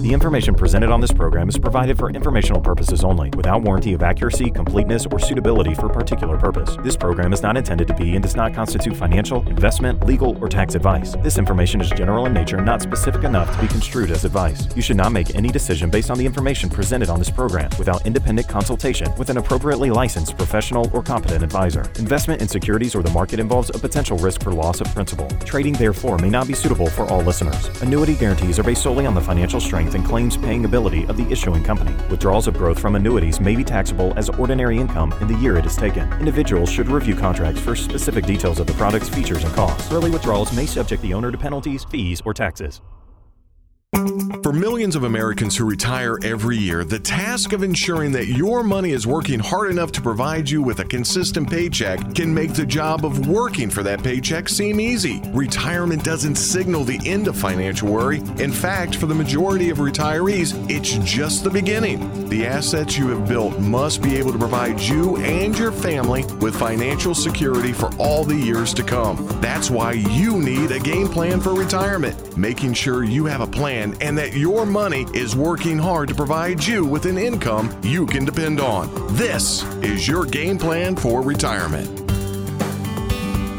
The information presented on this program is provided for informational purposes only, without warranty of accuracy, completeness, or suitability for particular purpose. This program is not intended to be and does not constitute financial, investment, legal, or tax advice. This information is general in nature and not specific enough to be construed as advice. You should not make any decision based on the information presented on this program without independent consultation with an appropriately licensed professional or competent advisor. Investment in securities or the market involves a potential risk for loss of principal. Trading, therefore, may not be suitable for all listeners. Annuity guarantees are based solely on the financial strength and claims paying ability of the issuing company. Withdrawals of growth from annuities may be taxable as ordinary income in the year it is taken. Individuals should review contracts for specific details of the product's features and costs. Early withdrawals may subject the owner to penalties, fees, or taxes. For millions of Americans who retire every year, the task of ensuring that your money is working hard enough to provide you with a consistent paycheck can make the job of working for that paycheck seem easy. Retirement doesn't signal the end of financial worry. In fact, for the majority of retirees, it's just the beginning. The assets you have built must be able to provide you and your family with financial security for all the years to come. That's why you need a game plan for retirement, making sure you have a plan and that your money is working hard to provide you with an income you can depend on. This is your game plan for retirement.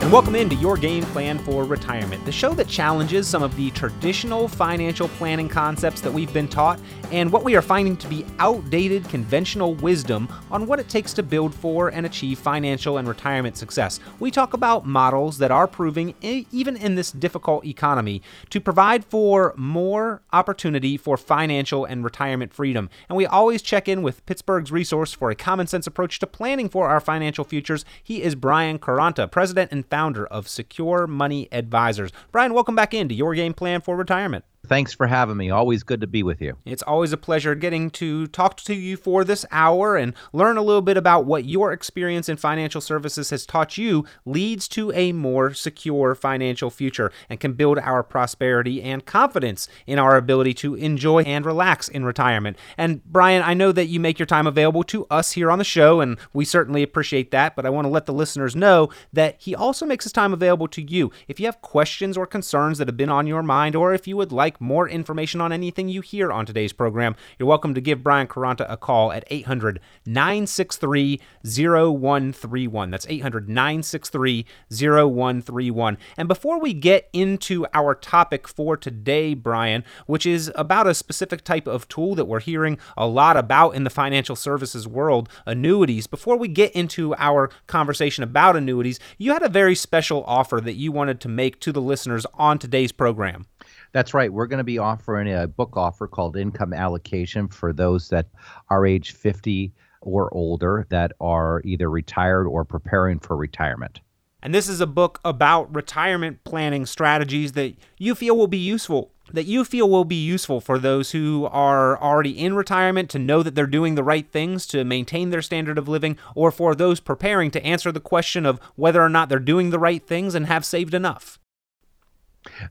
And welcome into Your Game Plan for Retirement, the show that challenges some of the traditional financial planning concepts that we've been taught and what we are finding to be outdated conventional wisdom on what it takes to build for and achieve financial and retirement success. We talk about models that are proving, even in this difficult economy, to provide for more opportunity for financial and retirement freedom. And we always check in with Pittsburgh's resource for a common sense approach to planning for our financial futures. He is Brian Quaranta, president and founder of Secure Money Advisors. Brian, welcome back into Your Game Plan for Retirement. Thanks for having me. Always good to be with you. It's always a pleasure getting to talk to you for this hour and learn a little bit about what your experience in financial services has taught you leads to a more secure financial future and can build our prosperity and confidence in our ability to enjoy and relax in retirement. And Brian, I know that you make your time available to us here on the show, and we certainly appreciate that, but I want to let the listeners know that he also makes his time available to you. If you have questions or concerns that have been on your mind, or if you would like like more information on anything you hear on today's program, you're welcome to give Brian Quaranta a call at 800 963 0131. That's 800 963 0131. And before we get into our topic for today, Brian, which is about a specific type of tool that we're hearing a lot about in the financial services world, annuities, before we get into our conversation about annuities, you had a very special offer that you wanted to make to the listeners on today's program. That's right. We're going to be offering a book offer called Income Allocation for those that are age 50 or older that are either retired or preparing for retirement. And this is a book about retirement planning strategies that you feel will be useful that you feel will be useful for those who are already in retirement to know that they're doing the right things to maintain their standard of living, or for those preparing to answer the question of whether or not they're doing the right things and have saved enough.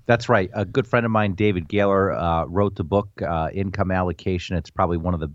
That's right. A good friend of mine, David Gaylor, uh, wrote the book uh, Income Allocation. It's probably one of the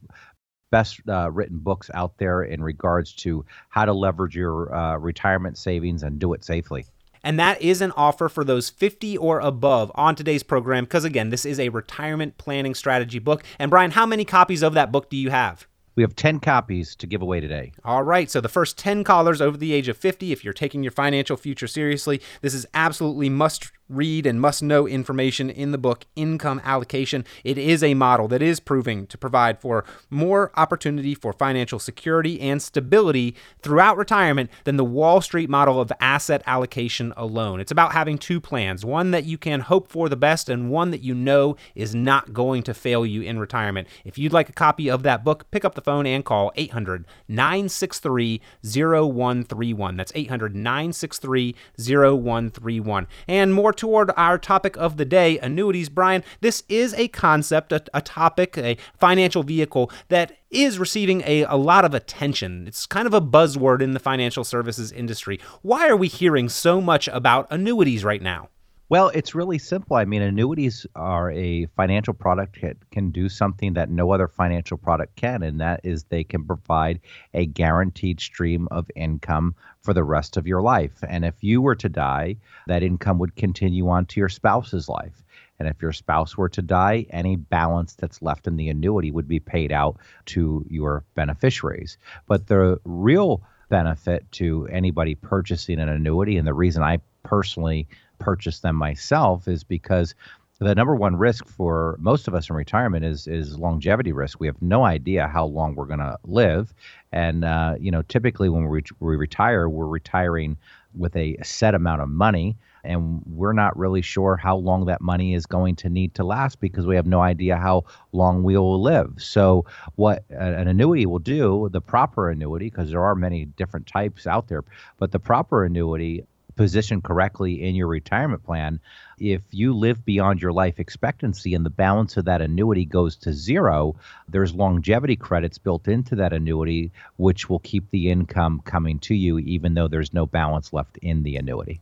best uh, written books out there in regards to how to leverage your uh, retirement savings and do it safely. And that is an offer for those 50 or above on today's program because, again, this is a retirement planning strategy book. And, Brian, how many copies of that book do you have? We have 10 copies to give away today. All right. So, the first 10 callers over the age of 50, if you're taking your financial future seriously, this is absolutely must read and must know information in the book Income Allocation. It is a model that is proving to provide for more opportunity for financial security and stability throughout retirement than the Wall Street model of asset allocation alone. It's about having two plans one that you can hope for the best, and one that you know is not going to fail you in retirement. If you'd like a copy of that book, pick up the phone and call 800 963 0131. That's 800 963 0131. And more toward our topic of the day, annuities, Brian, this is a concept, a, a topic, a financial vehicle that is receiving a, a lot of attention. It's kind of a buzzword in the financial services industry. Why are we hearing so much about annuities right now? Well, it's really simple. I mean, annuities are a financial product that can do something that no other financial product can, and that is they can provide a guaranteed stream of income for the rest of your life. And if you were to die, that income would continue on to your spouse's life. And if your spouse were to die, any balance that's left in the annuity would be paid out to your beneficiaries. But the real benefit to anybody purchasing an annuity, and the reason I personally purchase them myself is because the number one risk for most of us in retirement is is longevity risk. We have no idea how long we're going to live, and uh, you know, typically when we, we retire, we're retiring with a set amount of money, and we're not really sure how long that money is going to need to last because we have no idea how long we will live. So, what an annuity will do, the proper annuity, because there are many different types out there, but the proper annuity positioned correctly in your retirement plan, if you live beyond your life expectancy and the balance of that annuity goes to zero, there's longevity credits built into that annuity, which will keep the income coming to you even though there's no balance left in the annuity.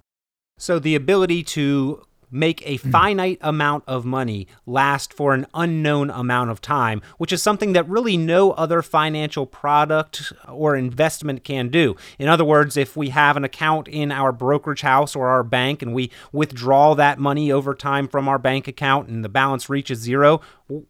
So the ability to make a hmm. finite amount of money last for an unknown amount of time, which is something that really no other financial product or investment can do. In other words, if we have an account in our brokerage house or our bank and we withdraw that money over time from our bank account and the balance reaches zero,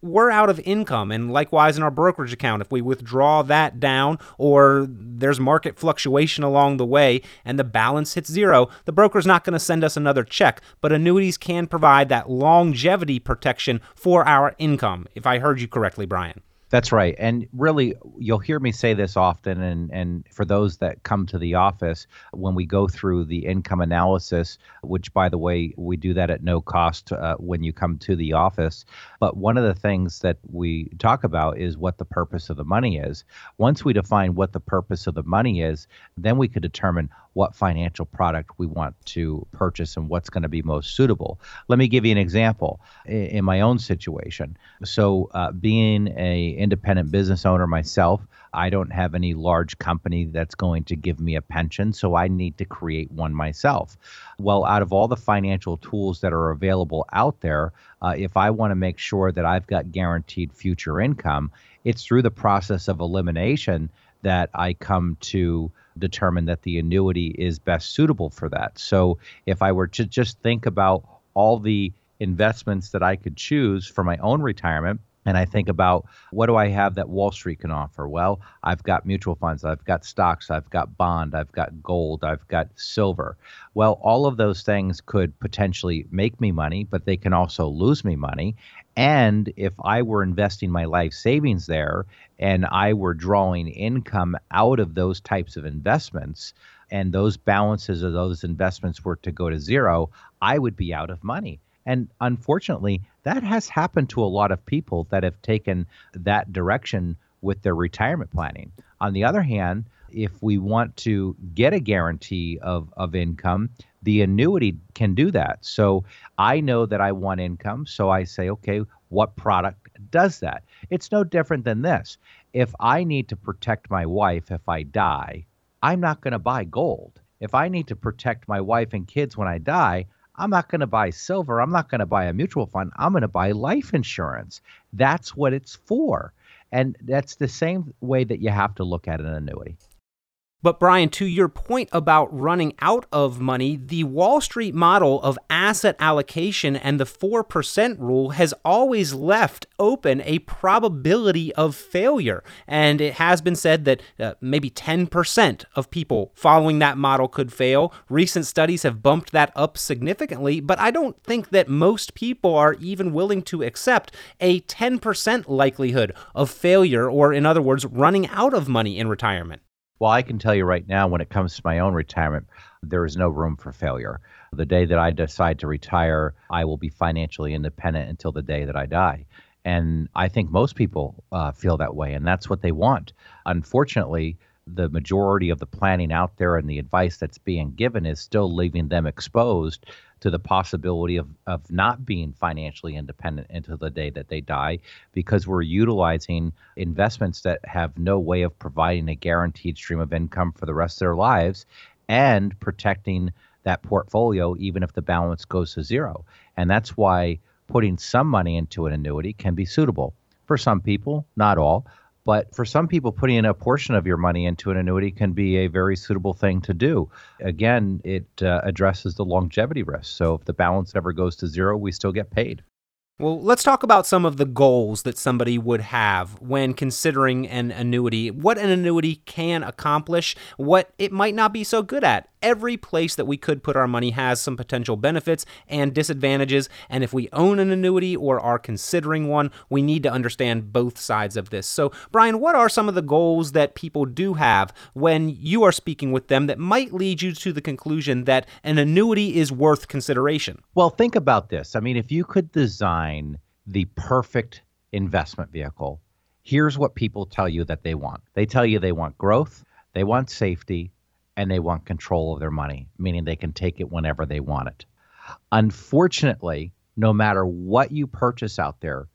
we're out of income. And likewise in our brokerage account, if we withdraw that down or there's market fluctuation along the way and the balance hits zero, the broker's not going to send us another check. But annuities can provide that longevity protection for our income, if I heard you correctly, Brian. That's right. And really, you'll hear me say this often. And, and for those that come to the office, when we go through the income analysis, which, by the way, we do that at no cost uh, when you come to the office. But one of the things that we talk about is what the purpose of the money is. Once we define what the purpose of the money is, then we could determine what financial product we want to purchase and what's going to be most suitable. Let me give you an example in my own situation. So, uh, being a independent business owner myself, I don't have any large company that's going to give me a pension, so I need to create one myself. Well, out of all the financial tools that are available out there, uh, if I want to make sure that I've got guaranteed future income, it's through the process of elimination that I come to determine that the annuity is best suitable for that. So if I were to just think about all the investments that I could choose for my own retirement, and I think about what do I have that Wall Street can offer? Well, I've got mutual funds, I've got stocks, I've got bond, I've got gold, I've got silver. Well, all of those things could potentially make me money, but they can also lose me money. And if I were investing my life savings there and I were drawing income out of those types of investments, and those balances of those investments were to go to zero, I would be out of money. And unfortunately, that has happened to a lot of people that have taken that direction with their retirement planning. On the other hand, if we want to get a guarantee of, of income, the annuity can do that. So I know that I want income. So I say, okay, what product does that? It's no different than this. If I need to protect my wife if I die, I'm not going to buy gold. If I need to protect my wife and kids when I die, I'm not going to buy silver. I'm not going to buy a mutual fund. I'm going to buy life insurance. That's what it's for. And that's the same way that you have to look at an annuity. But, Brian, to your point about running out of money, the Wall Street model of asset allocation and the 4% rule has always left open a probability of failure. And it has been said that uh, maybe 10% of people following that model could fail. Recent studies have bumped that up significantly, but I don't think that most people are even willing to accept a 10% likelihood of failure, or in other words, running out of money in retirement. Well, I can tell you right now, when it comes to my own retirement, there is no room for failure. The day that I decide to retire, I will be financially independent until the day that I die. And I think most people uh, feel that way, and that's what they want. Unfortunately, the majority of the planning out there and the advice that's being given is still leaving them exposed to the possibility of, of not being financially independent until the day that they die because we're utilizing investments that have no way of providing a guaranteed stream of income for the rest of their lives and protecting that portfolio even if the balance goes to zero. And that's why putting some money into an annuity can be suitable for some people, not all. But for some people, putting in a portion of your money into an annuity can be a very suitable thing to do. Again, it uh, addresses the longevity risk. So if the balance ever goes to zero, we still get paid. Well, let's talk about some of the goals that somebody would have when considering an annuity. What an annuity can accomplish, what it might not be so good at. Every place that we could put our money has some potential benefits and disadvantages, and if we own an annuity or are considering one, we need to understand both sides of this. So, Brian, what are some of the goals that people do have when you are speaking with them that might lead you to the conclusion that an annuity is worth consideration? Well, think about this. I mean, if you could design the perfect investment vehicle, here's what people tell you that they want. They tell you they want growth, they want safety, and they want control of their money, meaning they can take it whenever they want it. Unfortunately, no matter what you purchase out there,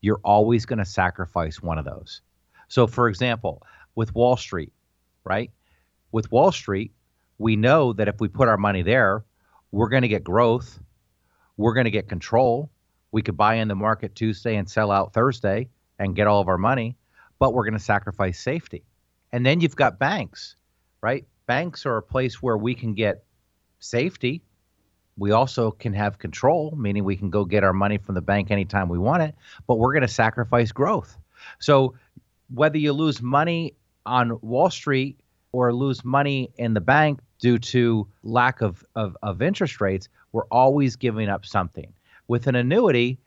you're always going to sacrifice one of those. So, for example, with Wall Street, right? With Wall Street, we know that if we put our money there, we're going to get growth, we're going to get control, we could buy in the market Tuesday and sell out Thursday and get all of our money, but we're going to sacrifice safety. And then you've got banks, right? Banks are a place where we can get safety. We also can have control, meaning we can go get our money from the bank anytime we want it, but we're going to sacrifice growth. So whether you lose money on Wall Street or lose money in the bank due to lack of, of, of interest rates, we're always giving up something. With an annuity,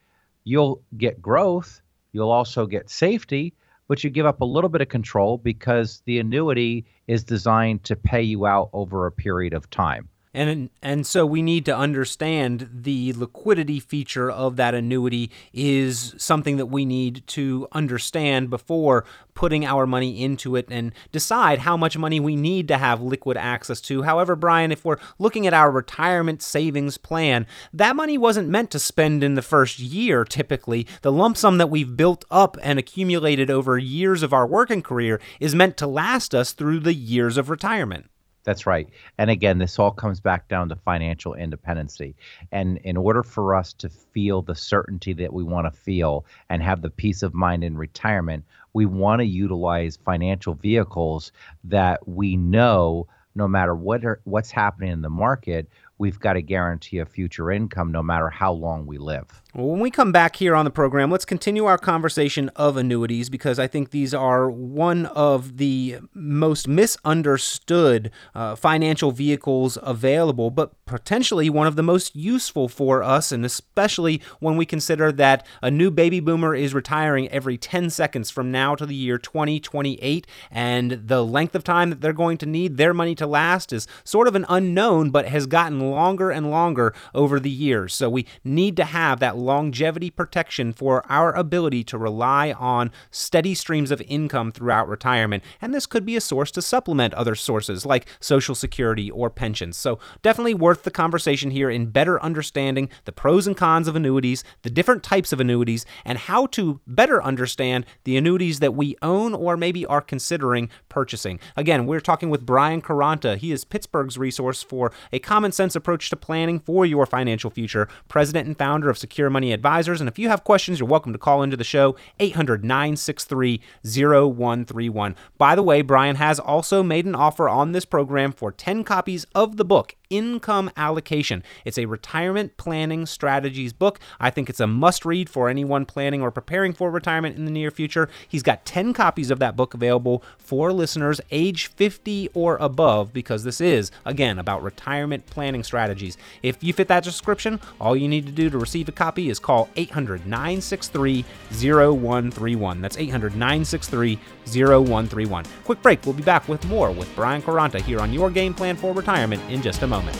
you'll get growth, you'll also get safety, but you give up a little bit of control because the annuity is designed to pay you out over a period of time. And and so we need to understand the liquidity feature of that annuity is something that we need to understand before putting our money into it and decide how much money we need to have liquid access to. However, Brian, if we're looking at our retirement savings plan, that money wasn't meant to spend in the first year typically. The lump sum that we've built up and accumulated over years of our working career is meant to last us through the years of retirement. That's right. And again, this all comes back down to financial independency. And in order for us to feel the certainty that we want to feel and have the peace of mind in retirement, we want to utilize financial vehicles that we know no matter what are, what's happening in the market, we've got to guarantee a future income no matter how long we live. When we come back here on the program, let's continue our conversation of annuities because I think these are one of the most misunderstood uh, financial vehicles available, but potentially one of the most useful for us, and especially when we consider that a new baby boomer is retiring every 10 seconds from now to the year 2028, and the length of time that they're going to need their money to last is sort of an unknown, but has gotten longer and longer over the years. So we need to have that longevity protection for our ability to rely on steady streams of income throughout retirement. And this could be a source to supplement other sources like Social Security or pensions. So definitely worth the conversation here in better understanding the pros and cons of annuities, the different types of annuities, and how to better understand the annuities that we own or maybe are considering purchasing. Again, we're talking with Brian Quaranta. He is Pittsburgh's resource for a common sense approach to planning for your financial future, president and founder of Secure Money Advisors. And if you have questions, you're welcome to call into the show, 800 963 0131. By the way, Brian has also made an offer on this program for 10 copies of the book, Income Allocation. It's a retirement planning strategies book. I think it's a must read for anyone planning or preparing for retirement in the near future. He's got 10 copies of that book available for listeners age 50 or above because this is, again, about retirement planning strategies. If you fit that description, all you need to do to receive a copy is call 800 963 0131. That's 800 963 0131. Quick break. We'll be back with more with Brian Quaranta here on Your Game Plan for Retirement in just a moment moment.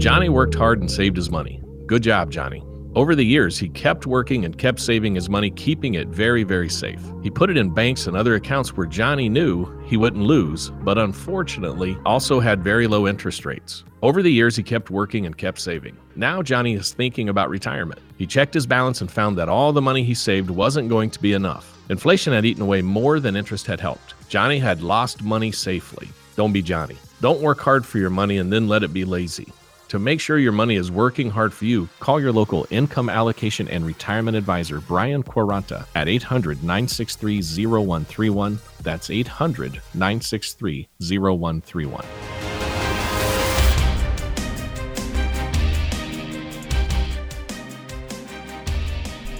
Johnny worked hard and saved his money. Good job, Johnny. Over the years, he kept working and kept saving his money, keeping it very, very safe. He put it in banks and other accounts where Johnny knew he wouldn't lose, but unfortunately also had very low interest rates. Over the years, he kept working and kept saving. Now, Johnny is thinking about retirement. He checked his balance and found that all the money he saved wasn't going to be enough. Inflation had eaten away more than interest had helped. Johnny had lost money safely. Don't be Johnny. Don't work hard for your money and then let it be lazy. To make sure your money is working hard for you, call your local income allocation and retirement advisor, Brian Quaranta, at 800 963 0131. That's 800 963 0131.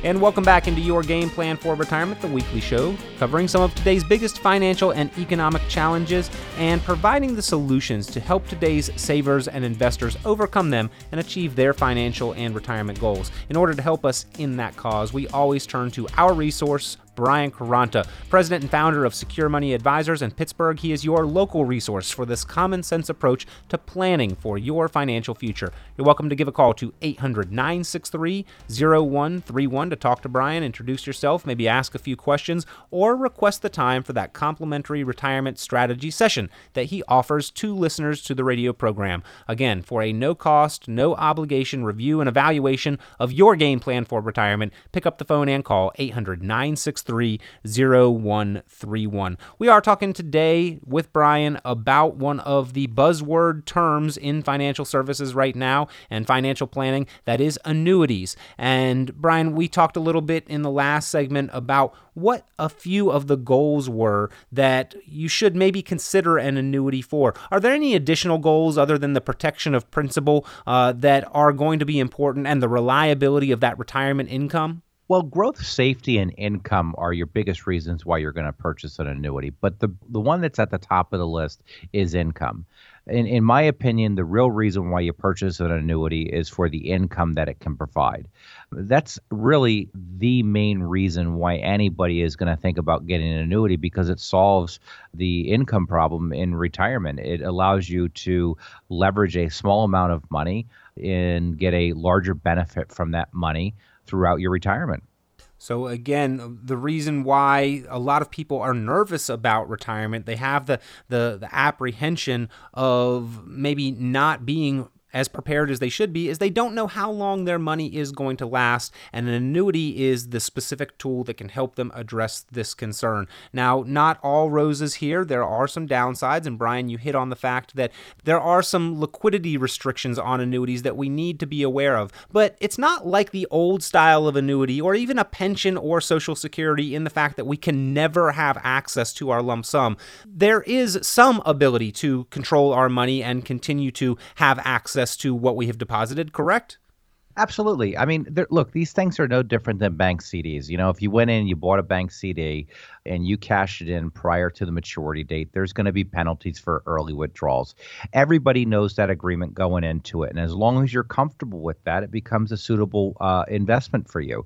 And welcome back into your game plan for retirement, the weekly show, covering some of today's biggest financial and economic challenges and providing the solutions to help today's savers and investors overcome them and achieve their financial and retirement goals. In order to help us in that cause, we always turn to our resource, Brian Quaranta, president and founder of Secure Money Advisors in Pittsburgh. He is your local resource for this common sense approach to planning for your financial future. You're welcome to give a call to 800 963 0131 to talk to Brian, introduce yourself, maybe ask a few questions, or request the time for that complimentary retirement strategy session that he offers to listeners to the radio program. Again, for a no cost, no obligation review and evaluation of your game plan for retirement, pick up the phone and call 800 963 0131. We are talking today with Brian about one of the buzzword terms in financial services right now and financial planning that is annuities. And Brian, we talked a little bit in the last segment about what a few of the goals were that you should maybe consider an annuity for. Are there any additional goals other than the protection of principal uh, that are going to be important and the reliability of that retirement income? Well, growth, safety, and income are your biggest reasons why you're going to purchase an annuity. But the the one that's at the top of the list is income. In, in my opinion, the real reason why you purchase an annuity is for the income that it can provide. That's really the main reason why anybody is going to think about getting an annuity because it solves the income problem in retirement. It allows you to leverage a small amount of money and get a larger benefit from that money throughout your retirement. So again, the reason why a lot of people are nervous about retirement, they have the the, the apprehension of maybe not being as prepared as they should be is they don't know how long their money is going to last, and an annuity is the specific tool that can help them address this concern. Now, not all roses here. There are some downsides, and Brian, you hit on the fact that there are some liquidity restrictions on annuities that we need to be aware of. But it's not like the old style of annuity or even a pension or Social Security in the fact that we can never have access to our lump sum. There is some ability to control our money and continue to have access access to what we have deposited, correct? Absolutely. I mean, look, these things are no different than bank CDs. You know, if you went in, and you bought a bank CD, and you cashed it in prior to the maturity date, there's going to be penalties for early withdrawals. Everybody knows that agreement going into it, and as long as you're comfortable with that, it becomes a suitable uh, investment for you.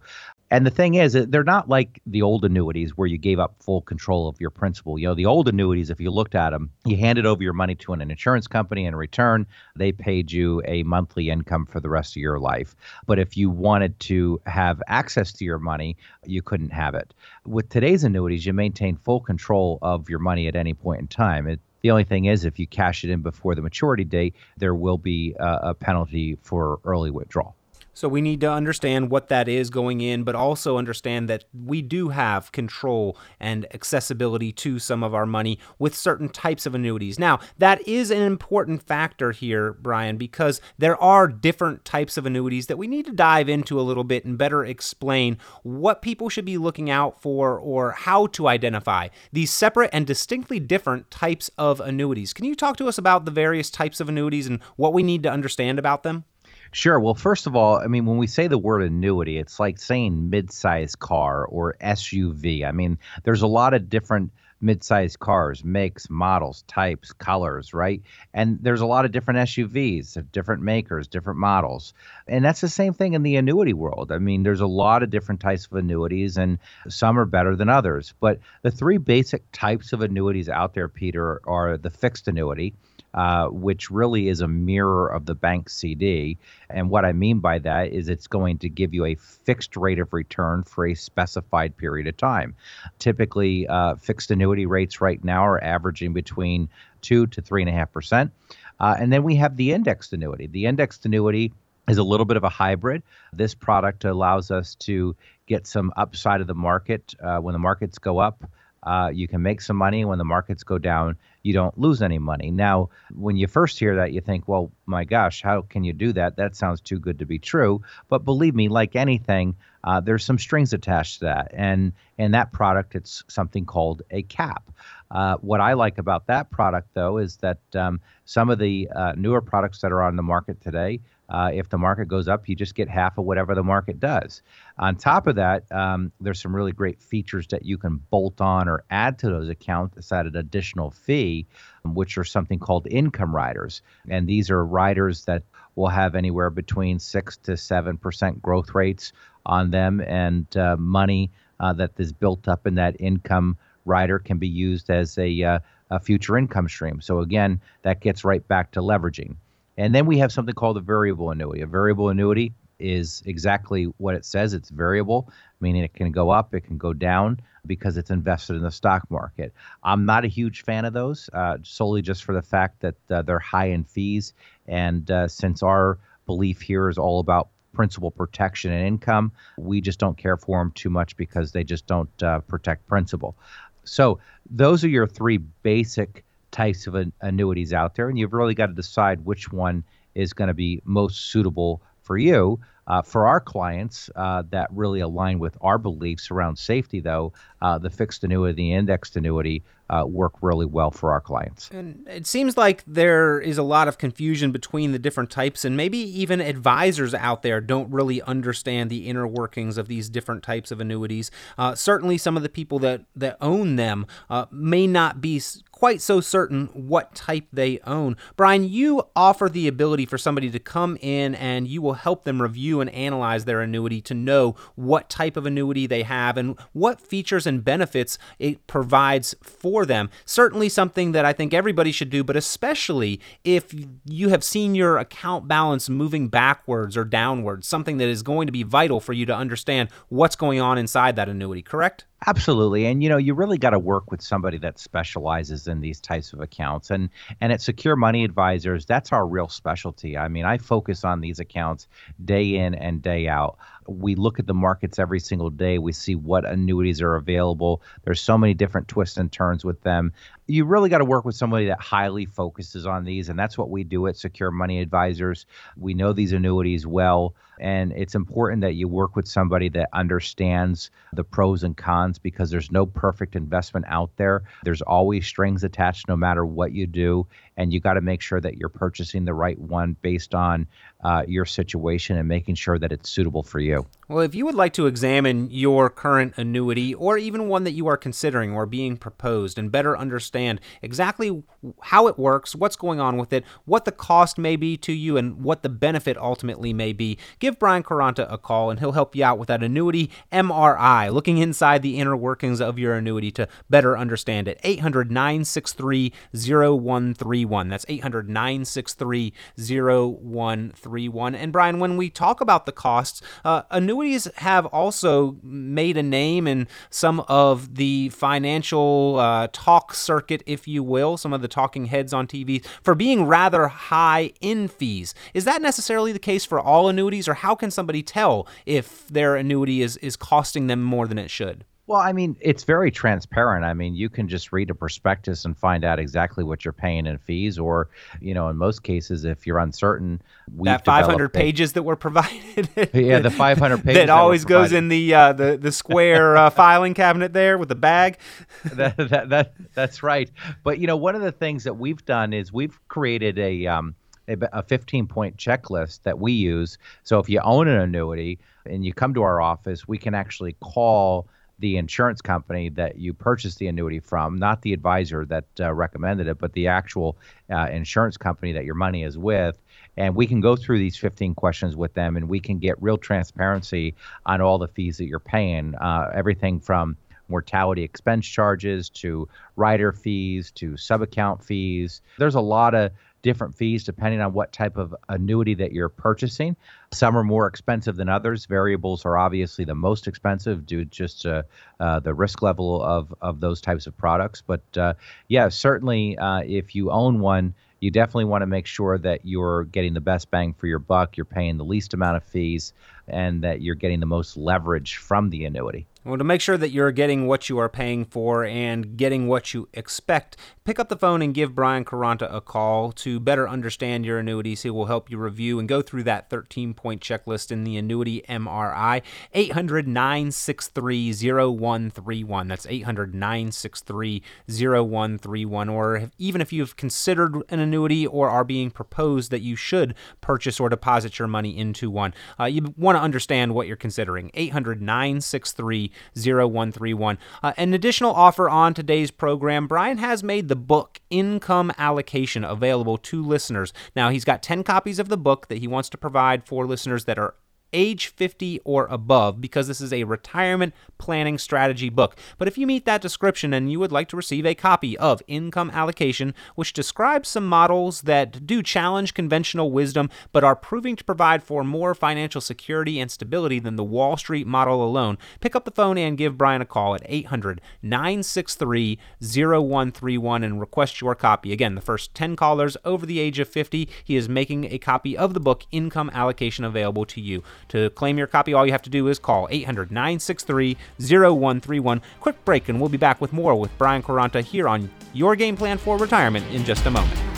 And the thing is, they're not like the old annuities where you gave up full control of your principal. You know, the old annuities, if you looked at them, you handed over your money to an insurance company. In return, they paid you a monthly income for the rest of your life. But if you wanted to have access to your money, you couldn't have it. With today's annuities, you maintain full control of your money at any point in time. It, the only thing is, if you cash it in before the maturity date, there will be a, a penalty for early withdrawal. So we need to understand what that is going in, but also understand that we do have control and accessibility to some of our money with certain types of annuities. Now, that is an important factor here, Brian, because there are different types of annuities that we need to dive into a little bit and better explain what people should be looking out for or how to identify these separate and distinctly different types of annuities. Can you talk to us about the various types of annuities and what we need to understand about them? Sure. Well, first of all, I mean, when we say the word annuity, it's like saying mid-sized car or SUV. I mean, there's a lot of different mid-sized cars, makes, models, types, colors, right? And there's a lot of different SUVs, of different makers, different models. And that's the same thing in the annuity world. I mean, there's a lot of different types of annuities and some are better than others. But the three basic types of annuities out there, Peter, are the fixed annuity, uh, which really is a mirror of the bank CD. And what I mean by that is it's going to give you a fixed rate of return for a specified period of time. Typically, uh, fixed annuity rates right now are averaging between two to three and a half percent. Uh, and then we have the indexed annuity. The indexed annuity is a little bit of a hybrid. This product allows us to get some upside of the market uh, when the markets go up. Uh, you can make some money when the markets go down you don't lose any money. Now, when you first hear that, you think, well, my gosh, how can you do that? That sounds too good to be true. But believe me, like anything, uh, there's some strings attached to that. And in that product, it's something called a cap. Uh, what I like about that product, though, is that um, some of the uh, newer products that are on the market today, uh, if the market goes up, you just get half of whatever the market does. On top of that, um, there's some really great features that you can bolt on or add to those accounts at an additional fee, which are something called income riders. And these are riders that will have anywhere between six to seven percent growth rates on them, and uh, money uh, that is built up in that income rider can be used as a, uh, a future income stream. So again, that gets right back to leveraging. And then we have something called a variable annuity. A variable annuity is exactly what it says. It's variable, meaning it can go up, it can go down because it's invested in the stock market. I'm not a huge fan of those, uh, solely just for the fact that uh, they're high in fees. And uh, since our belief here is all about principal protection and income, we just don't care for them too much because they just don't uh, protect principal. So those are your three basic types of an- annuities out there, and you've really got to decide which one is going to be most suitable for you. Uh, for our clients uh, that really align with our beliefs around safety, though, uh, the fixed annuity, the indexed annuity uh, work really well for our clients. And it seems like there is a lot of confusion between the different types, and maybe even advisors out there don't really understand the inner workings of these different types of annuities. Uh, certainly, some of the people that, that own them uh, may not be quite so certain what type they own. Brian, you offer the ability for somebody to come in and you will help them review and analyze their annuity to know what type of annuity they have and what features and benefits it provides for them. Certainly something that I think everybody should do, but especially if you have seen your account balance moving backwards or downwards, something that is going to be vital for you to understand what's going on inside that annuity, correct? Absolutely. And you know, you really got to work with somebody that specializes in these types of accounts. And and at Secure Money Advisors, that's our real specialty. I mean, I focus on these accounts day in and day out. We look at the markets every single day. We see what annuities are available. There's so many different twists and turns with them. You really got to work with somebody that highly focuses on these, and that's what we do at Secure Money Advisors. We know these annuities well. And it's important that you work with somebody that understands the pros and cons because there's no perfect investment out there. There's always strings attached no matter what you do. And you got to make sure that you're purchasing the right one based on uh, your situation and making sure that it's suitable for you. Well, if you would like to examine your current annuity or even one that you are considering or being proposed and better understand exactly how it works, what's going on with it, what the cost may be to you, and what the benefit ultimately may be, give Brian Quaranta a call and he'll help you out with that annuity MRI, looking inside the inner workings of your annuity to better understand it. 800 963 0131. That's 800 963 0131. And Brian, when we talk about the costs, uh, annuities have also made a name in some of the financial uh, talk circuit, if you will, some of the talking heads on TV, for being rather high in fees. Is that necessarily the case for all annuities, or how can somebody tell if their annuity is, is costing them more than it should? Well, I mean, it's very transparent. I mean, you can just read a prospectus and find out exactly what you're paying in fees, or, you know, in most cases, if you're uncertain, that 500 pages that were provided. yeah, the 500 pages that, that always goes in the uh, the the square uh, filing cabinet there with the bag. that, that that that's right. But you know, one of the things that we've done is we've created a um, a 15 point checklist that we use. So if you own an annuity and you come to our office, we can actually call the insurance company that you purchased the annuity from, not the advisor that uh, recommended it, but the actual uh, insurance company that your money is with. And we can go through these 15 questions with them and we can get real transparency on all the fees that you're paying. Uh, everything from mortality expense charges to rider fees to sub account fees. There's a lot of different fees depending on what type of annuity that you're purchasing. Some are more expensive than others. Variables are obviously the most expensive due just to uh, the risk level of, of those types of products. But uh, yeah, certainly uh, if you own one, you definitely want to make sure that you're getting the best bang for your buck, you're paying the least amount of fees, and that you're getting the most leverage from the annuity. Well, to make sure that you're getting what you are paying for and getting what you expect, pick up the phone and give Brian Quaranta a call to better understand your annuities. He will help you review and go through that 13 point checklist in the annuity MRI. 800 963 0131. That's 800 963 0131. Or even if you've considered an annuity or are being proposed that you should purchase or deposit your money into one, uh, you want to understand what you're considering. 800 963 0131. Uh, an additional offer on today's program Brian has made the book Income Allocation available to listeners. Now, he's got 10 copies of the book that he wants to provide for listeners that are age 50 or above because this is a retirement planning strategy book. But if you meet that description and you would like to receive a copy of Income Allocation, which describes some models that do challenge conventional wisdom but are proving to provide for more financial security and stability than the Wall Street model alone, pick up the phone and give Brian a call at 800 963 0131 and request your copy. Again, the first 10 callers over the age of 50, he is making a copy of the book Income Allocation available to you. To claim your copy, all you have to do is call 800 963 0131. Quick break, and we'll be back with more with Brian Quaranta here on Your Game Plan for Retirement in just a moment.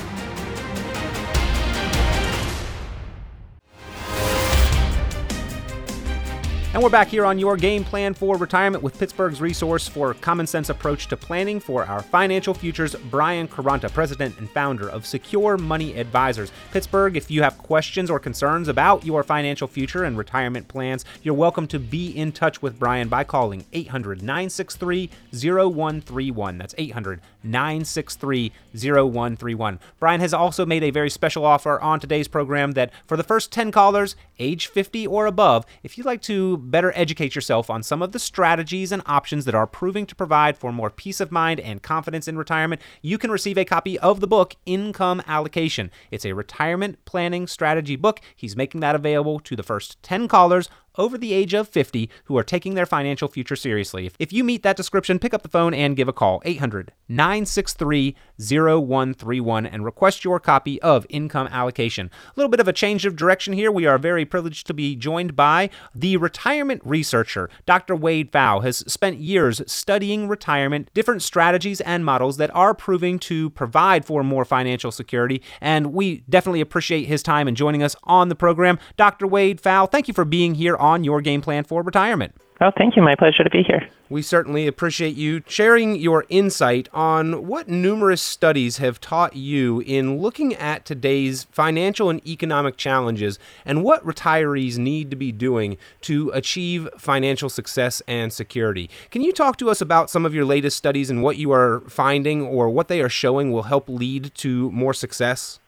And we're back here on your game plan for retirement with Pittsburgh's resource for common sense approach to planning for our financial futures, Brian Quaranta, president and founder of Secure Money Advisors. Pittsburgh, if you have questions or concerns about your financial future and retirement plans, you're welcome to be in touch with Brian by calling 800 963 0131. That's 800 963 0131. Brian has also made a very special offer on today's program that for the first 10 callers, age 50 or above, if you'd like to better educate yourself on some of the strategies and options that are proving to provide for more peace of mind and confidence in retirement, you can receive a copy of the book Income Allocation. It's a retirement planning strategy book. He's making that available to the first 10 callers over the age of 50 who are taking their financial future seriously. If you meet that description, pick up the phone and give a call 800 963 0131 and request your copy of Income Allocation. A little bit of a change of direction here. We are very privileged to be joined by the retirement researcher. Dr. Wade Pfau has spent years studying retirement, different strategies and models that are proving to provide for more financial security, and we definitely appreciate his time and joining us on the program. Dr. Wade Pfau, thank you for being here on on your game plan for retirement. Oh, thank you. My pleasure to be here. We certainly appreciate you sharing your insight on what numerous studies have taught you in looking at today's financial and economic challenges and what retirees need to be doing to achieve financial success and security. Can you talk to us about some of your latest studies and what you are finding or what they are showing will help lead to more success?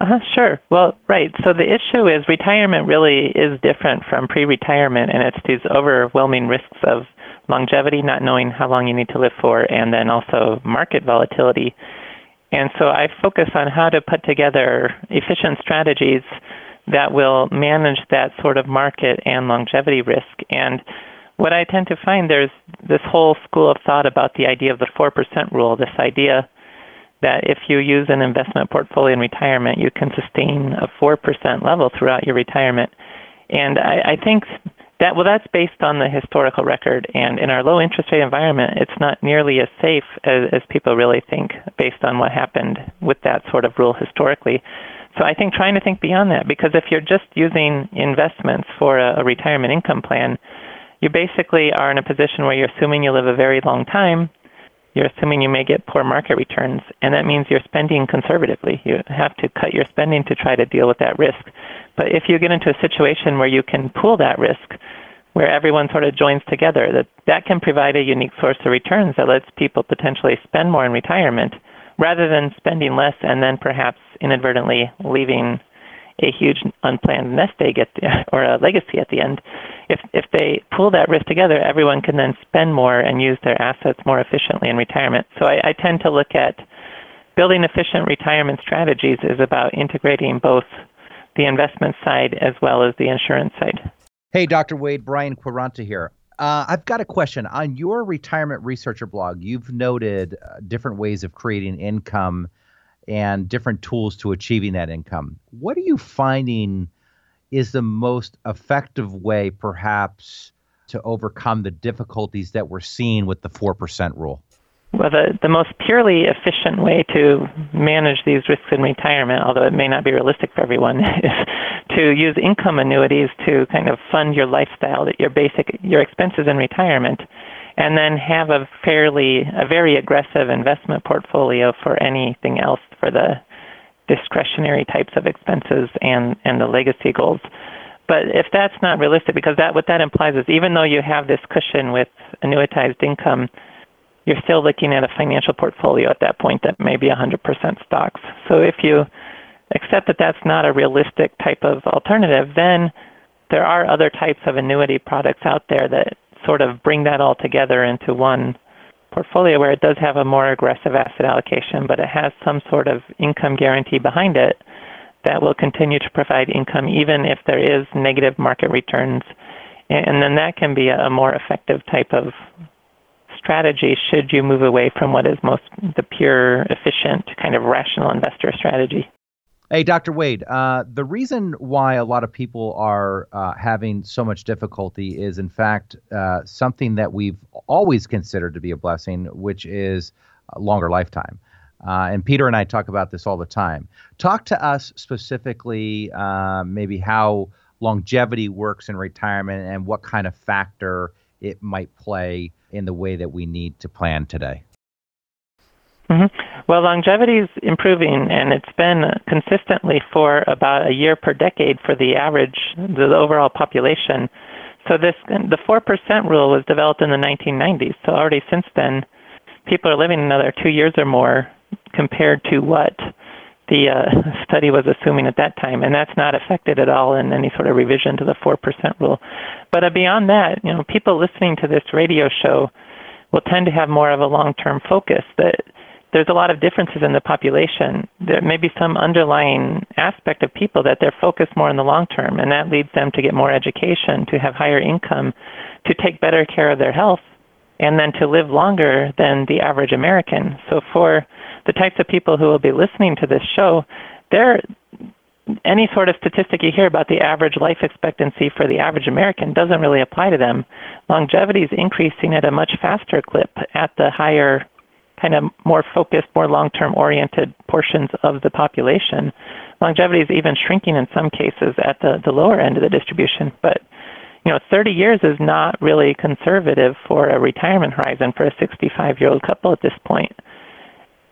Uh-huh, sure. Well, right. So the issue is retirement really is different from pre-retirement, and it's these overwhelming risks of longevity, not knowing how long you need to live for, and then also market volatility. And so I focus on how to put together efficient strategies that will manage that sort of market and longevity risk. And what I tend to find there's this whole school of thought about the idea of the 4% rule, this idea that if you use an investment portfolio in retirement, you can sustain a 4% level throughout your retirement. And I, I think that, well, that's based on the historical record. And in our low interest rate environment, it's not nearly as safe as, as people really think based on what happened with that sort of rule historically. So I think trying to think beyond that, because if you're just using investments for a, a retirement income plan, you basically are in a position where you're assuming you live a very long time you're assuming you may get poor market returns, and that means you're spending conservatively. You have to cut your spending to try to deal with that risk. But if you get into a situation where you can pool that risk, where everyone sort of joins together, that that can provide a unique source of returns that lets people potentially spend more in retirement rather than spending less and then perhaps inadvertently leaving a huge unplanned nest egg at the, or a legacy at the end. If if they pool that risk together, everyone can then spend more and use their assets more efficiently in retirement. So I, I tend to look at building efficient retirement strategies is about integrating both the investment side as well as the insurance side. Hey, Dr. Wade, Brian Quaranta here. Uh, I've got a question. On your retirement researcher blog, you've noted uh, different ways of creating income and different tools to achieving that income. What are you finding is the most effective way, perhaps, to overcome the difficulties that we're seeing with the 4% rule? Well, the, the most purely efficient way to manage these risks in retirement, although it may not be realistic for everyone, is to use income annuities to kind of fund your lifestyle, your basic your expenses in retirement, and then have a fairly a very aggressive investment portfolio for anything else for the discretionary types of expenses and and the legacy goals. But if that's not realistic, because that what that implies is even though you have this cushion with annuitized income, you're still looking at a financial portfolio at that point that may be 100% stocks. So if you accept that that's not a realistic type of alternative, then there are other types of annuity products out there that sort of bring that all together into one portfolio where it does have a more aggressive asset allocation, but it has some sort of income guarantee behind it that will continue to provide income even if there is negative market returns. And then that can be a more effective type of strategy should you move away from what is most the pure, efficient, kind of rational investor strategy. Hey, Dr. Wade, uh, the reason why a lot of people are uh, having so much difficulty is, in fact, uh, something that we've always considered to be a blessing, which is a longer lifetime. Uh, and Peter and I talk about this all the time. Talk to us specifically, uh, maybe how longevity works in retirement and what kind of factor it might play in the way that we need to plan today. Mm-hmm. Well, longevity is improving, and it's been consistently for about a year per decade for the average, the overall population. So this, the four percent rule was developed in the 1990s. So already since then, people are living another two years or more compared to what the uh, study was assuming at that time, and that's not affected at all in any sort of revision to the four percent rule. But uh, beyond that, you know, people listening to this radio show will tend to have more of a long-term focus. That there's a lot of differences in the population. There may be some underlying aspect of people that they're focused more in the long term, and that leads them to get more education, to have higher income, to take better care of their health, and then to live longer than the average American. So for the types of people who will be listening to this show, there any sort of statistic you hear about the average life expectancy for the average American doesn't really apply to them. Longevity is increasing at a much faster clip at the higher kind of more focused, more long-term oriented portions of the population. Longevity is even shrinking in some cases at the, the lower end of the distribution. But you know, 30 years is not really conservative for a retirement horizon for a 65-year-old couple at this point.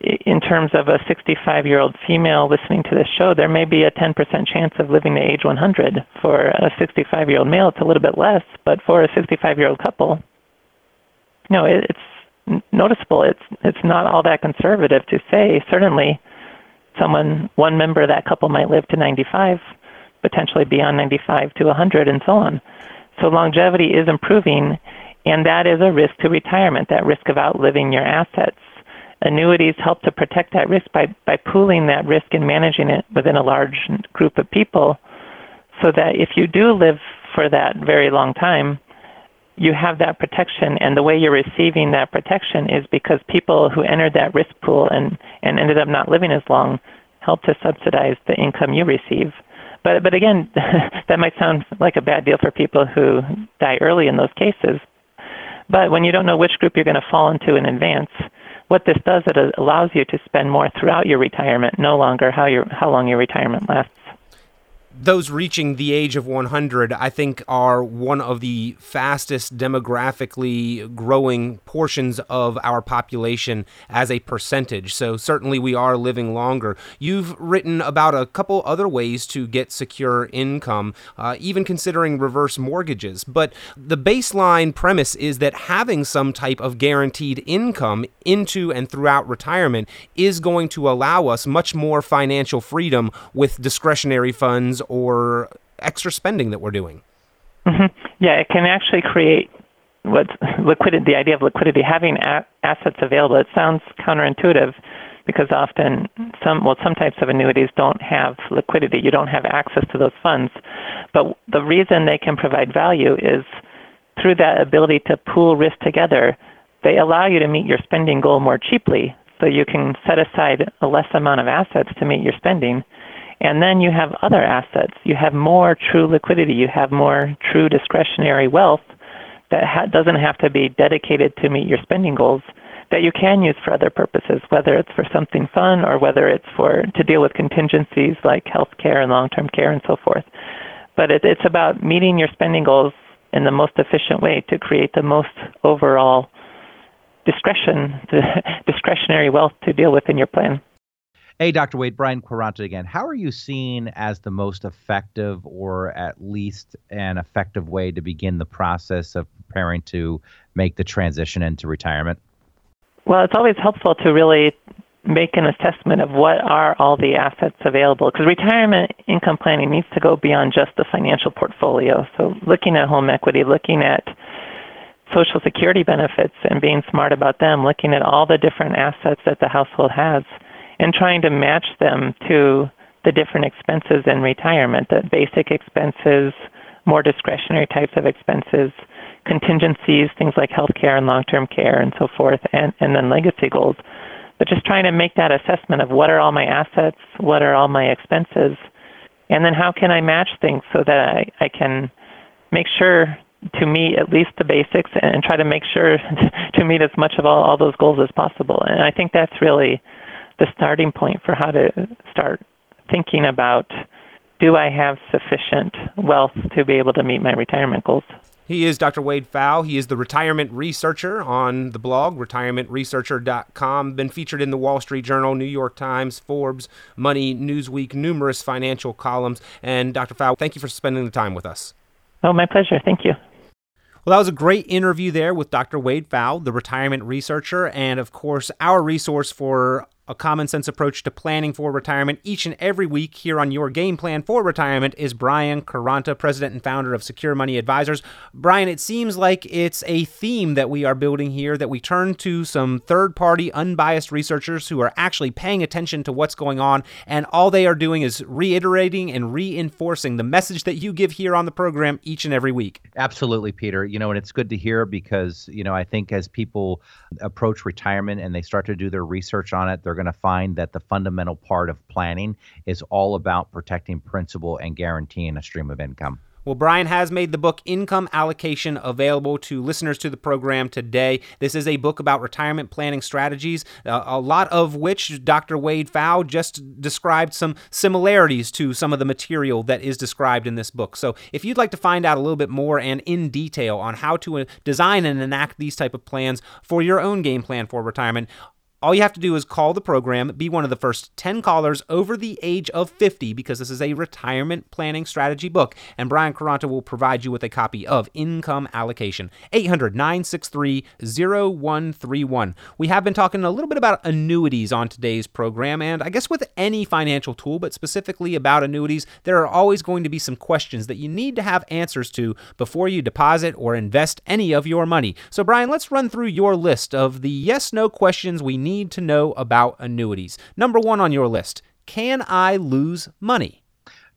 In terms of a 65-year-old female listening to this show, there may be a 10% chance of living to age 100. For a 65-year-old male, it's a little bit less, but for a 65-year-old couple, you know, it's noticeable. It's it's not all that conservative to say. Certainly, someone one member of that couple might live to 95, potentially beyond 95 to 100, and so on. So longevity is improving, and that is a risk to retirement. That risk of outliving your assets. Annuities help to protect that risk by by pooling that risk and managing it within a large group of people, so that if you do live for that very long time, you have that protection, and the way you're receiving that protection is because people who entered that risk pool and, and ended up not living as long help to subsidize the income you receive. But, but again, that might sound like a bad deal for people who die early in those cases. But when you don't know which group you're going to fall into in advance, what this does, it allows you to spend more throughout your retirement, no longer how, your, how long your retirement lasts those reaching the age of 100, I think, are one of the fastest demographically growing portions of our population as a percentage. So, certainly, we are living longer. You've written about a couple other ways to get secure income, uh, even considering reverse mortgages. But the baseline premise is that having some type of guaranteed income into and throughout retirement is going to allow us much more financial freedom with discretionary funds or extra spending that we're doing. Mm-hmm. Yeah, it can actually create what liquidity. The idea of liquidity, having a- assets available. It sounds counterintuitive because often some well some types of annuities don't have liquidity. You don't have access to those funds. But the reason they can provide value is through that ability to pool risk together. They allow you to meet your spending goal more cheaply. So you can set aside a less amount of assets to meet your spending and then you have other assets. You have more true liquidity. You have more true discretionary wealth that ha- doesn't have to be dedicated to meet your spending goals that you can use for other purposes, whether it's for something fun or whether it's for to deal with contingencies like healthcare and long-term care and so forth. But it, it's about meeting your spending goals in the most efficient way to create the most overall discretion, discretionary wealth to deal with in your plan. Hey, Dr. Wade, Brian Quaranta again. How are you seen as the most effective or at least an effective way to begin the process of preparing to make the transition into retirement? Well, it's always helpful to really make an assessment of what are all the assets available because retirement income planning needs to go beyond just the financial portfolio. So, looking at home equity, looking at Social Security benefits and being smart about them, looking at all the different assets that the household has and trying to match them to the different expenses in retirement, the basic expenses, more discretionary types of expenses, contingencies, things like healthcare and long-term care and so forth, and, and then legacy goals. But just trying to make that assessment of what are all my assets, what are all my expenses, and then how can I match things so that I, I can make sure to meet at least the basics and try to make sure to meet as much of all, all those goals as possible. And I think that's really the starting point for how to start thinking about do I have sufficient wealth to be able to meet my retirement goals? He is Dr. Wade Pfau. He is the retirement researcher on the blog, retirementresearcher.com. Been featured in the Wall Street Journal, New York Times, Forbes, Money, Newsweek, numerous financial columns. And Dr. Pfau, thank you for spending the time with us. Oh, my pleasure. Thank you. Well, that was a great interview there with Dr. Wade Pfau, the retirement researcher, and of course, our resource for a common sense approach to planning for retirement each and every week here on Your Game Plan for Retirement is Brian Quaranta, president and founder of Secure Money Advisors. Brian, it seems like it's a theme that we are building here that we turn to some third party, unbiased researchers who are actually paying attention to what's going on, and all they are doing is reiterating and reinforcing the message that you give here on the program each and every week. Absolutely, Peter. You know, and it's good to hear because, you know, I think as people approach retirement and they start to do their research on it, they're going to find that the fundamental part of planning is all about protecting principal and guaranteeing a stream of income. Well, Brian has made the book Income Allocation available to listeners to the program today. This is a book about retirement planning strategies, uh, a lot of which Dr. Wade Pfau just described some similarities to some of the material that is described in this book. So, if you'd like to find out a little bit more and in detail on how to uh, design and enact these type of plans for your own game plan for retirement, all you have to do is call the program, be one of the first 10 callers over the age of 50, because this is a retirement planning strategy book. And Brian Quaranta will provide you with a copy of Income Allocation. 800 963 0131. We have been talking a little bit about annuities on today's program, and I guess with any financial tool, but specifically about annuities, there are always going to be some questions that you need to have answers to before you deposit or invest any of your money. So, Brian, let's run through your list of the yes no questions we need need to know about annuities. Number one on your list can I lose money?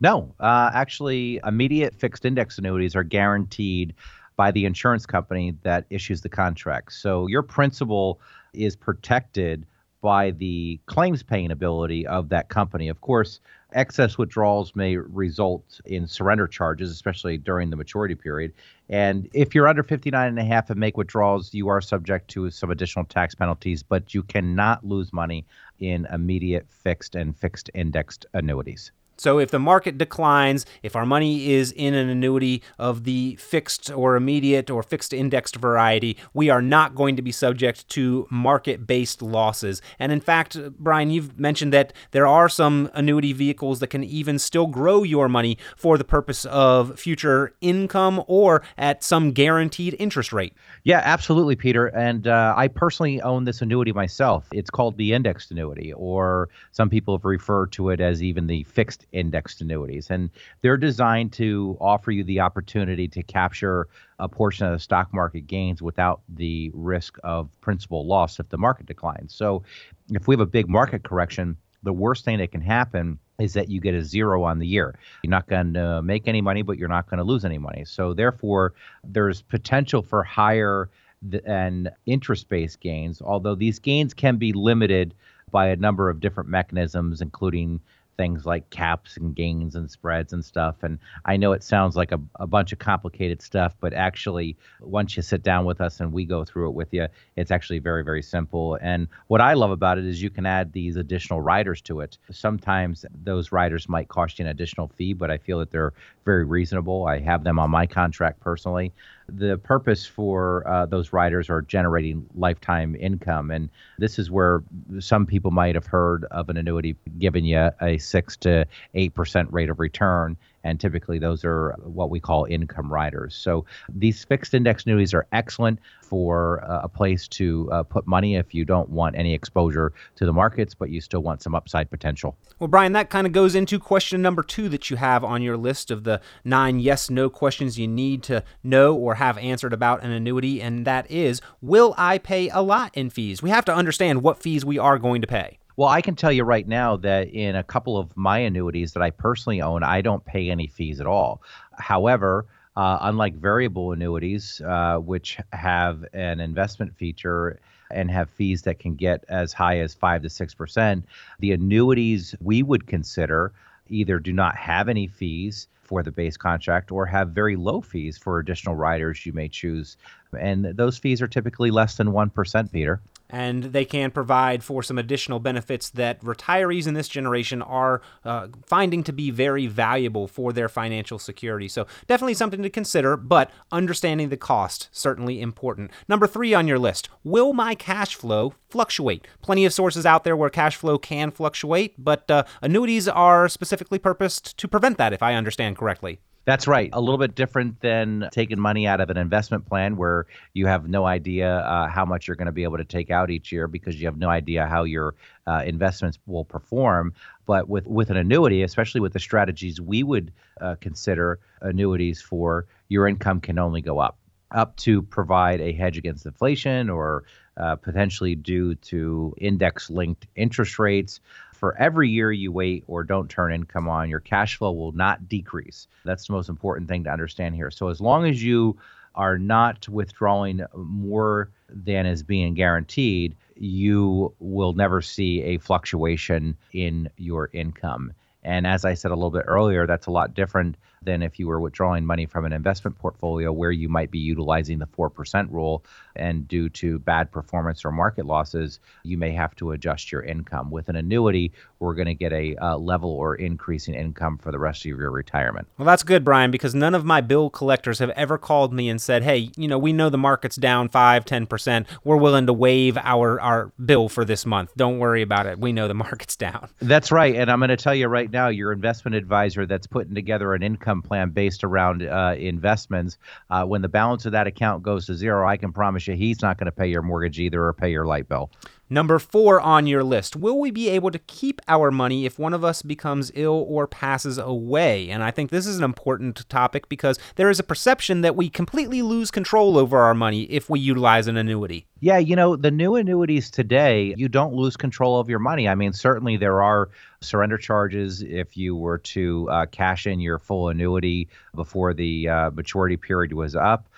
No, uh, actually, immediate fixed index annuities are guaranteed by the insurance company that issues the contract. So your principal is protected by the claims paying ability of that company. Of course, excess withdrawals may result in surrender charges, especially during the maturity period. And if you're under 59 and a half and make withdrawals, you are subject to some additional tax penalties, but you cannot lose money in immediate fixed and fixed indexed annuities. So if the market declines, if our money is in an annuity of the fixed or immediate or fixed indexed variety, we are not going to be subject to market based losses. And in fact, Brian, you've mentioned that there are some annuity vehicles that can even still grow your money for the purpose of future income or at some guaranteed interest rate. Yeah, absolutely, Peter. And uh, I personally own this annuity myself. It's called the indexed annuity, or some people have referred to it as even the fixed indexed annuities. And they're designed to offer you the opportunity to capture a portion of the stock market gains without the risk of principal loss if the market declines. So if we have a big market correction, the worst thing that can happen is that you get a zero on the year. You're not going to make any money, but you're not going to lose any money. So therefore, there's potential for higher than interest-based gains, although these gains can be limited by a number of different mechanisms, including things like caps and gains and spreads and stuff. And I know it sounds like a, a bunch of complicated stuff, but actually, once you sit down with us and we go through it with you, it's actually very, very simple. And what I love about it is you can add these additional riders to it. Sometimes those riders might cost you an additional fee, but I feel that they're very reasonable. I have them on my contract personally the purpose for uh, those riders are generating lifetime income. And this is where some people might have heard of an annuity giving you a six to eight percent rate of return and typically those are what we call income riders. So these fixed index annuities are excellent for uh, a place to uh, put money if you don't want any exposure to the markets, but you still want some upside potential. Well, Brian, that kind of goes into question number two that you have on your list of the nine yes no questions you need to know or have answered about an annuity, and that is Will I pay a lot in fees? We have to understand what fees we are going to pay. Well, I can tell you right now that in a couple of my annuities that I personally own, I don't pay any fees at all. However, uh, unlike variable annuities, uh, which have an investment feature and have fees that can get as high as 5 to 6%, the annuities we would consider either do not have any fees for the base contract or have very low fees for additional riders you may choose. And those fees are typically less than 1%, Peter and they can provide for some additional benefits that retirees in this generation are uh, finding to be very valuable for their financial security. So, definitely something to consider, but understanding the cost certainly important. Number three on your list Will my cash flow fluctuate? Plenty of sources out there where cash flow can fluctuate, but uh, annuities are specifically purposed to prevent that, if I understand correctly. That's right. A little bit different than taking money out of an investment plan where you have no idea uh, how much you're going to be able to take out each year because you have no idea how your uh, investments will perform. But with, with an annuity, especially with the strategies we would uh, consider annuities for, your income can only go up, up to provide a hedge against inflation or uh, potentially due to index linked interest rates for every year you wait or don't turn income on, your cash flow will not decrease. That's the most important thing to understand here. So as long as you are not withdrawing more than is being guaranteed, you will never see a fluctuation in your income. And as I said a little bit earlier, that's a lot different than if you were withdrawing money from an investment portfolio where you might be utilizing the 4% rule. And due to bad performance or market losses, you may have to adjust your income. With an annuity, we're going to get a uh, level or increase in income for the rest of your retirement. Well, that's good, Brian, because none of my bill collectors have ever called me and said, hey, you know, we know the market's down 5, 10%. We're willing to waive our, our bill for this month. Don't worry about it. We know the market's down. That's right. And I'm going to tell you right now, your investment advisor that's putting together an income income plan based around uh, investments, uh, when the balance of that account goes to zero, I can promise you he's not going to pay your mortgage either or pay your light bill. Number four on your list Will we be able to keep our money if one of us becomes ill or passes away? And I think this is an important topic because there is a perception that we completely lose control over our money if we utilize an annuity. Yeah, you know, the new annuities today, you don't lose control of your money. I mean, certainly there are surrender charges if you were to uh, cash in your full annuity before the uh, maturity period was up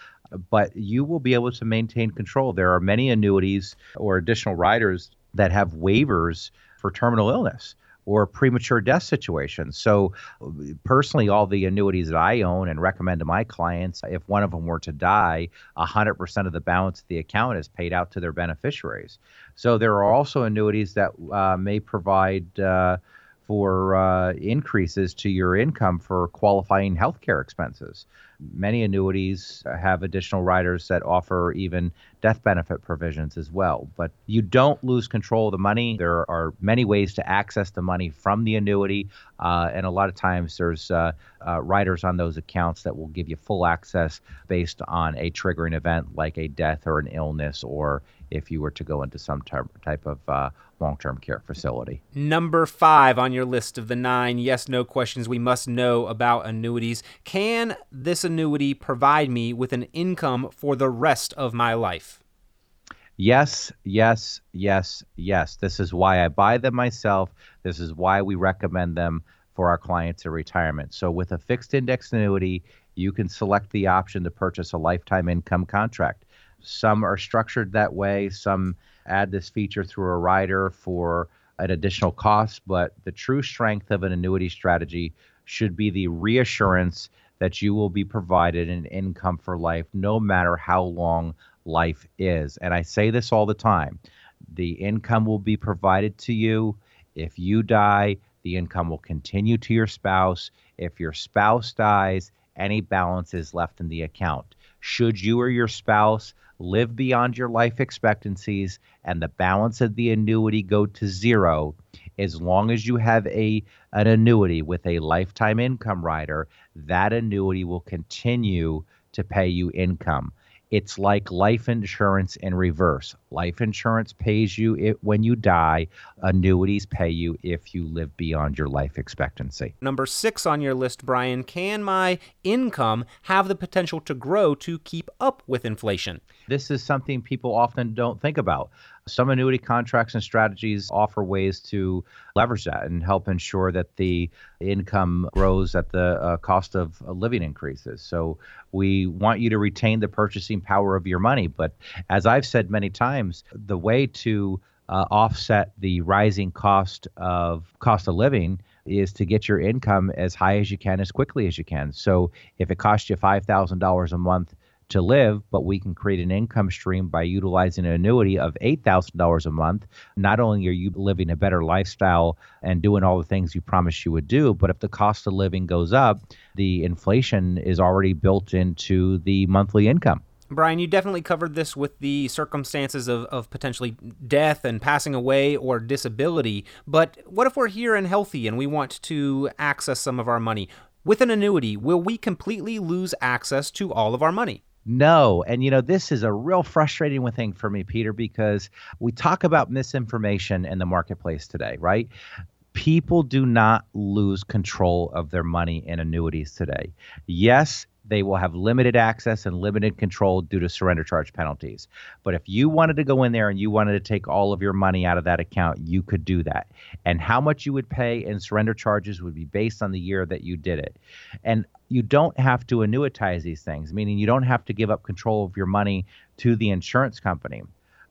but you will be able to maintain control. There are many annuities or additional riders that have waivers for terminal illness or premature death situations. So, personally, all the annuities that I own and recommend to my clients, if one of them were to die, 100% of the balance of the account is paid out to their beneficiaries. So, there are also annuities that uh, may provide. Uh, for uh, increases to your income for qualifying healthcare expenses. Many annuities have additional riders that offer even death benefit provisions as well. But you don't lose control of the money. There are many ways to access the money from the annuity, uh, and a lot of times there's uh, uh, riders on those accounts that will give you full access based on a triggering event like a death or an illness, or if you were to go into some type of uh, long term care facility. Number five on your list of the nine yes no questions we must know about annuities. Can this annuity provide me with an income for the rest of my life? Yes, yes, yes, yes. This is why I buy them myself. This is why we recommend them for our clients in retirement. So, with a fixed index annuity, you can select the option to purchase a lifetime income contract. Some are structured that way, some add this feature through a rider for an additional cost, but the true strength of an annuity strategy should be the reassurance that you will be provided an income for life no matter how long life is. And I say this all the time the income will be provided to you. If you die, the income will continue to your spouse. If your spouse dies, any balance is left in the account. Should you or your spouse live beyond your life expectancies and the balance of the annuity go to zero, as long as you have a an annuity with a lifetime income rider, that annuity will continue to pay you income. It's like life insurance in reverse. Life insurance pays you it, when you die, annuities pay you if you live beyond your life expectancy. Number six on your list, Brian can my income have the potential to grow to keep up with inflation? This is something people often don't think about. Some annuity contracts and strategies offer ways to leverage that and help ensure that the income grows at the uh, cost of living increases. So we want you to retain the purchasing power of your money. But as I've said many times, the way to uh, offset the rising cost of cost of living is to get your income as high as you can as quickly as you can. So if it costs you $5,000 a month to live, but we can create an income stream by utilizing an annuity of $8,000 a month. Not only are you living a better lifestyle and doing all the things you promised you would do, but if the cost of living goes up, the inflation is already built into the monthly income. Brian, you definitely covered this with the circumstances of, of potentially death and passing away or disability. But what if we're here and healthy and we want to access some of our money? With an annuity, will we completely lose access to all of our money? No. And, you know, this is a real frustrating thing for me, Peter, because we talk about misinformation in the marketplace today, right? People do not lose control of their money in annuities today. Yes, they will have limited access and limited control due to surrender charge penalties. But if you wanted to go in there and you wanted to take all of your money out of that account, you could do that. And how much you would pay in surrender charges would be based on the year that you did it. And you don't have to annuitize these things, meaning you don't have to give up control of your money to the insurance company.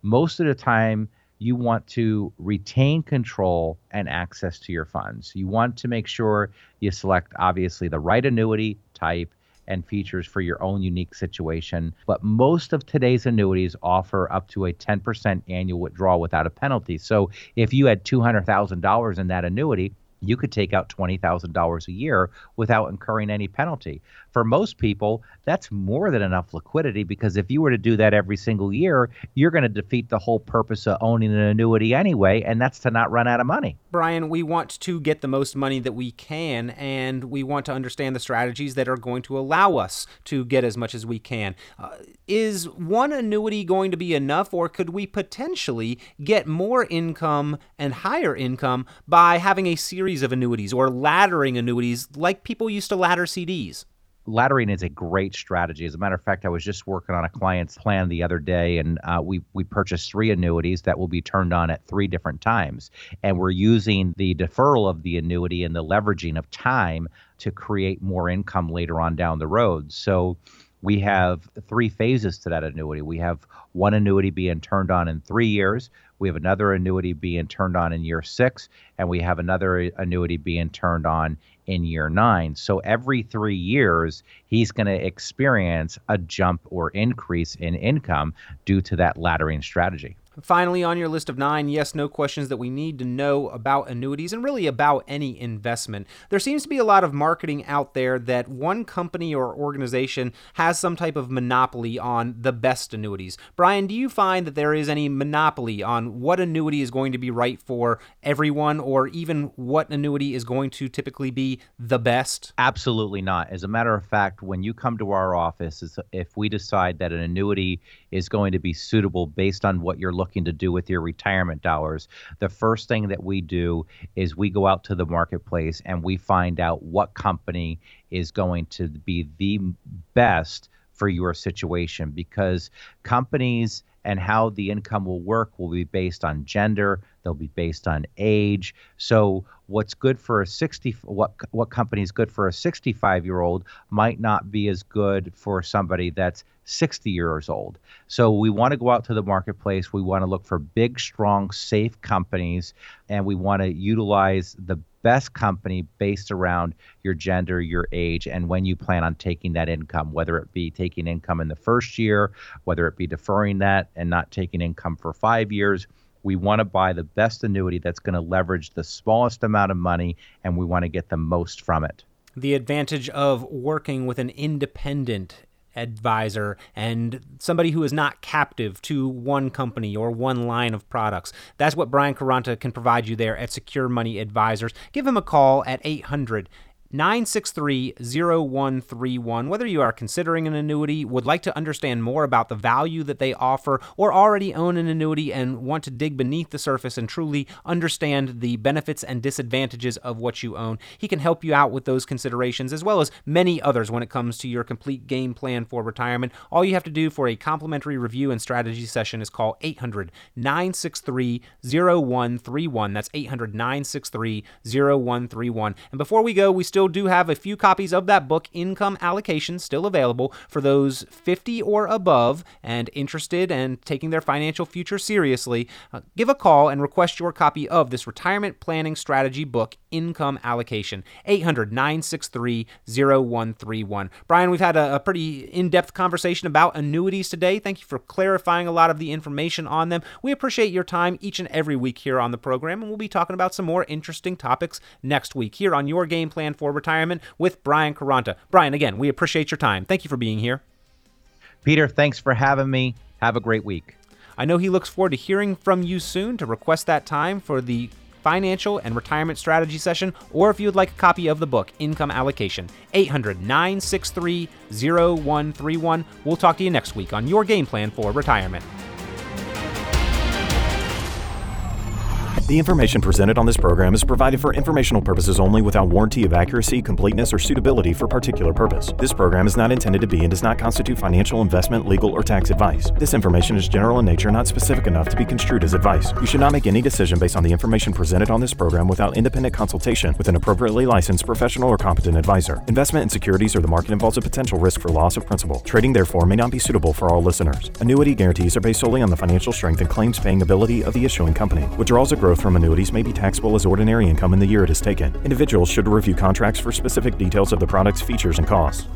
Most of the time, you want to retain control and access to your funds. You want to make sure you select, obviously, the right annuity type and features for your own unique situation. But most of today's annuities offer up to a 10% annual withdrawal without a penalty. So if you had $200,000 in that annuity, you could take out $20,000 a year without incurring any penalty. For most people, that's more than enough liquidity because if you were to do that every single year, you're going to defeat the whole purpose of owning an annuity anyway, and that's to not run out of money. Brian, we want to get the most money that we can, and we want to understand the strategies that are going to allow us to get as much as we can. Uh, is one annuity going to be enough, or could we potentially get more income and higher income by having a series of annuities or laddering annuities like people used to ladder CDs? Laddering is a great strategy. As a matter of fact, I was just working on a client's plan the other day, and uh, we we purchased three annuities that will be turned on at three different times, and we're using the deferral of the annuity and the leveraging of time to create more income later on down the road. So. We have three phases to that annuity. We have one annuity being turned on in three years. We have another annuity being turned on in year six, and we have another annuity being turned on in year nine. So every three years, he's going to experience a jump or increase in income due to that laddering strategy. Finally, on your list of nine yes, no questions that we need to know about annuities and really about any investment. There seems to be a lot of marketing out there that one company or organization has some type of monopoly on the best annuities. Brian, do you find that there is any monopoly on what annuity is going to be right for everyone or even what annuity is going to typically be the best? Absolutely not. As a matter of fact, when you come to our office, if we decide that an annuity is going to be suitable based on what you're looking to do with your retirement dollars, the first thing that we do is we go out to the marketplace and we find out what company is going to be the best for your situation because companies and how the income will work will be based on gender, they'll be based on age. So what's good for a 60 what what company is good for a 65 year old might not be as good for somebody that's 60 years old. So we want to go out to the marketplace. We want to look for big, strong, safe companies, and we want to utilize the best company based around your gender, your age, and when you plan on taking that income, whether it be taking income in the first year, whether it be deferring that and not taking income for five years. We want to buy the best annuity that's going to leverage the smallest amount of money, and we want to get the most from it. The advantage of working with an independent advisor and somebody who is not captive to one company or one line of products. That's what Brian Quaranta can provide you there at Secure Money Advisors. Give him a call at 800 963 0131. Whether you are considering an annuity, would like to understand more about the value that they offer, or already own an annuity and want to dig beneath the surface and truly understand the benefits and disadvantages of what you own, he can help you out with those considerations as well as many others when it comes to your complete game plan for retirement. All you have to do for a complimentary review and strategy session is call 800 963 0131. That's 800 963 0131. And before we go, we still still do have a few copies of that book, Income Allocation, still available for those 50 or above and interested and taking their financial future seriously. Uh, give a call and request your copy of this retirement planning strategy book, Income Allocation. 800 963 0131. Brian, we've had a, a pretty in depth conversation about annuities today. Thank you for clarifying a lot of the information on them. We appreciate your time each and every week here on the program, and we'll be talking about some more interesting topics next week here on Your Game Plan for retirement with Brian Quaranta. Brian, again, we appreciate your time. Thank you for being here. Peter, thanks for having me. Have a great week. I know he looks forward to hearing from you soon to request that time for the financial and retirement strategy session, or if you would like a copy of the book, Income Allocation. 800 963 0131. We'll talk to you next week on Your Game Plan for Retirement. The information presented on this program is provided for informational purposes only without warranty of accuracy, completeness, or suitability for particular purpose. This program is not intended to be and does not constitute financial, investment, legal, or tax advice. This information is general in nature, not specific enough to be construed as advice. You should not make any decision based on the information presented on this program without independent consultation with an appropriately licensed professional or competent advisor. Investment in securities or the market involves a potential risk for loss of principal. Trading, therefore, may not be suitable for all listeners. Annuity guarantees are based solely on the financial strength and claims paying ability of the issuing company. Withdrawals of growth from annuities may be taxable as ordinary income in the year it is taken. Individuals should review contracts for specific details of the product's features and costs.